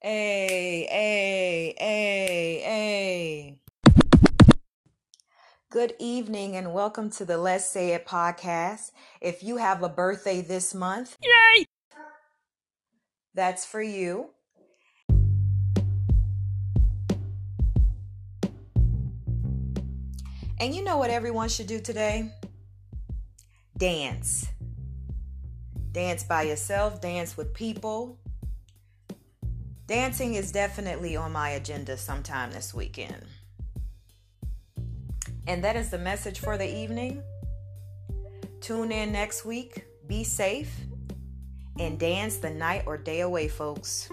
Hey, hey, hey, hey. Good evening and welcome to the Let's Say It podcast. If you have a birthday this month, Yay! that's for you. And you know what everyone should do today? Dance. Dance by yourself, dance with people. Dancing is definitely on my agenda sometime this weekend. And that is the message for the evening. Tune in next week, be safe, and dance the night or day away, folks.